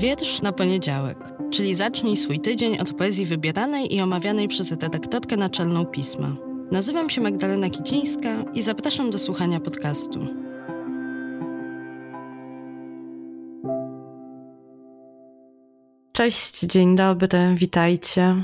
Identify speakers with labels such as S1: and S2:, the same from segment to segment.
S1: Wiersz na poniedziałek, czyli zacznij swój tydzień od poezji wybieranej i omawianej przez redaktorkę naczelną pisma. Nazywam się Magdalena Kicińska i zapraszam do słuchania podcastu. Cześć, dzień dobry, witajcie.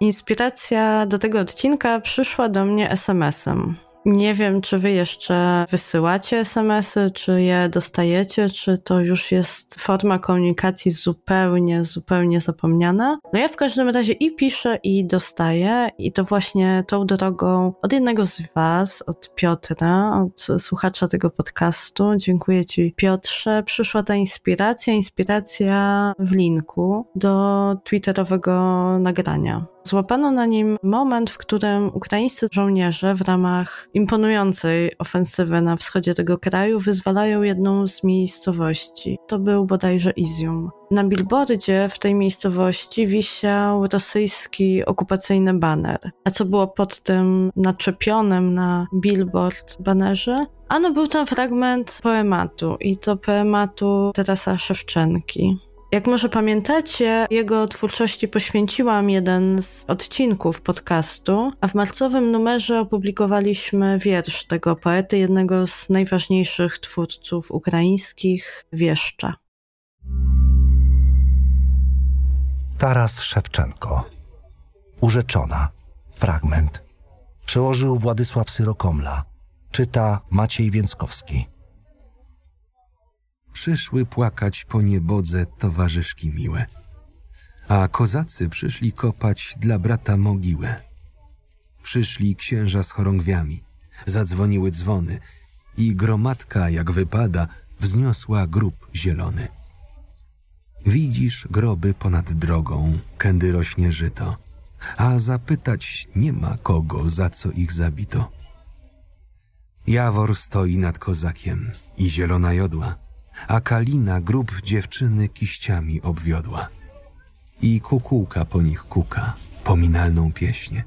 S1: Inspiracja do tego odcinka przyszła do mnie SMS-em. Nie wiem, czy wy jeszcze wysyłacie SMS-y, czy je dostajecie, czy to już jest forma komunikacji zupełnie, zupełnie zapomniana. No ja w każdym razie i piszę, i dostaję, i to właśnie tą drogą od jednego z was, od Piotra, od słuchacza tego podcastu. Dziękuję ci, Piotrze. Przyszła ta inspiracja, inspiracja w linku do twitterowego nagrania. Złapano na nim moment, w którym ukraińscy żołnierze w ramach imponującej ofensywy na wschodzie tego kraju wyzwalają jedną z miejscowości. To był bodajże Izium. Na billboardzie w tej miejscowości wisiał rosyjski okupacyjny baner. A co było pod tym naczepionym na billboard banerze? Ano był tam fragment poematu i to poematu Tarasa Szewczenki. Jak może pamiętacie, jego twórczości poświęciłam jeden z odcinków podcastu, a w marcowym numerze opublikowaliśmy wiersz tego poety, jednego z najważniejszych twórców ukraińskich, wieszcza.
S2: Taras Szewczenko. Urzeczona. Fragment. Przełożył Władysław Syrokomla. Czyta Maciej Więckowski
S3: przyszły płakać po niebodze towarzyszki miłe, a kozacy przyszli kopać dla brata mogiłę. Przyszli księża z chorągwiami, zadzwoniły dzwony i gromadka, jak wypada, wzniosła grób zielony. Widzisz groby ponad drogą, kędy rośnie żyto, a zapytać nie ma kogo, za co ich zabito. Jawor stoi nad kozakiem i zielona jodła – a Kalina grób dziewczyny kiściami obwiodła. I kukułka po nich kuka, pominalną pieśnię,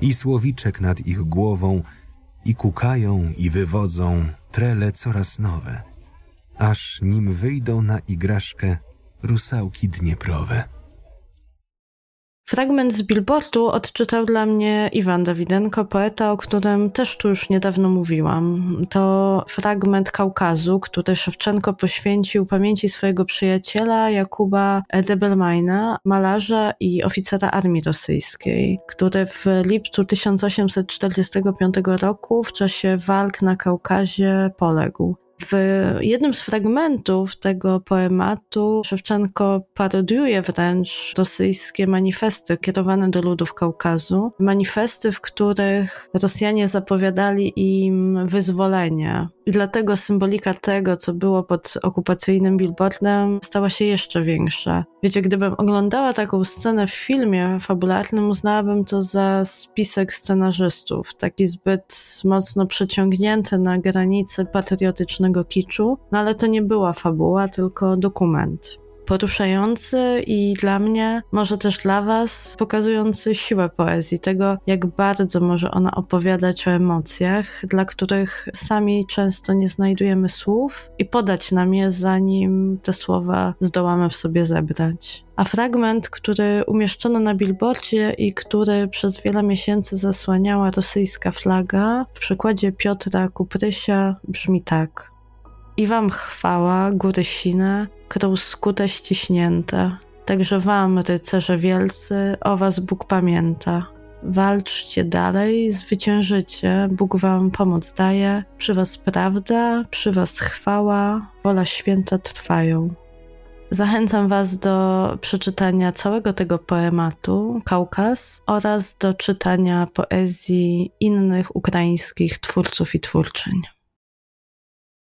S3: i słowiczek nad ich głową, i kukają i wywodzą trele coraz nowe, aż nim wyjdą na igraszkę rusałki dnieprowe.
S1: Fragment z billboardu odczytał dla mnie Iwan Dawidenko, poeta, o którym też tu już niedawno mówiłam. To fragment Kaukazu, który Szewczenko poświęcił pamięci swojego przyjaciela Jakuba Debelmajna, malarza i oficera armii rosyjskiej, który w lipcu 1845 roku w czasie walk na Kaukazie poległ. W jednym z fragmentów tego poematu Szewczenko parodiuje wręcz rosyjskie manifesty kierowane do ludów Kaukazu. Manifesty, w których Rosjanie zapowiadali im wyzwolenie. Dlatego symbolika tego, co było pod okupacyjnym billboardem, stała się jeszcze większa. Wiecie, gdybym oglądała taką scenę w filmie fabularnym, uznałabym to za spisek scenarzystów, taki zbyt mocno przeciągnięty na granicy patriotycznego kiczu, no ale to nie była fabuła, tylko dokument poruszający i dla mnie, może też dla Was, pokazujący siłę poezji, tego jak bardzo może ona opowiadać o emocjach, dla których sami często nie znajdujemy słów i podać nam je, zanim te słowa zdołamy w sobie zebrać. A fragment, który umieszczono na billboardzie i który przez wiele miesięcy zasłaniała rosyjska flaga, w przykładzie Piotra Kuprysia brzmi tak. I wam chwała, góry sine, którą skute ściśnięte. Także wam, rycerze wielcy, o was Bóg pamięta. Walczcie dalej, zwyciężycie, Bóg wam pomoc daje. Przy was prawda, przy was chwała, wola święta trwają. Zachęcam Was do przeczytania całego tego poematu Kaukaz oraz do czytania poezji innych ukraińskich twórców i twórczyń.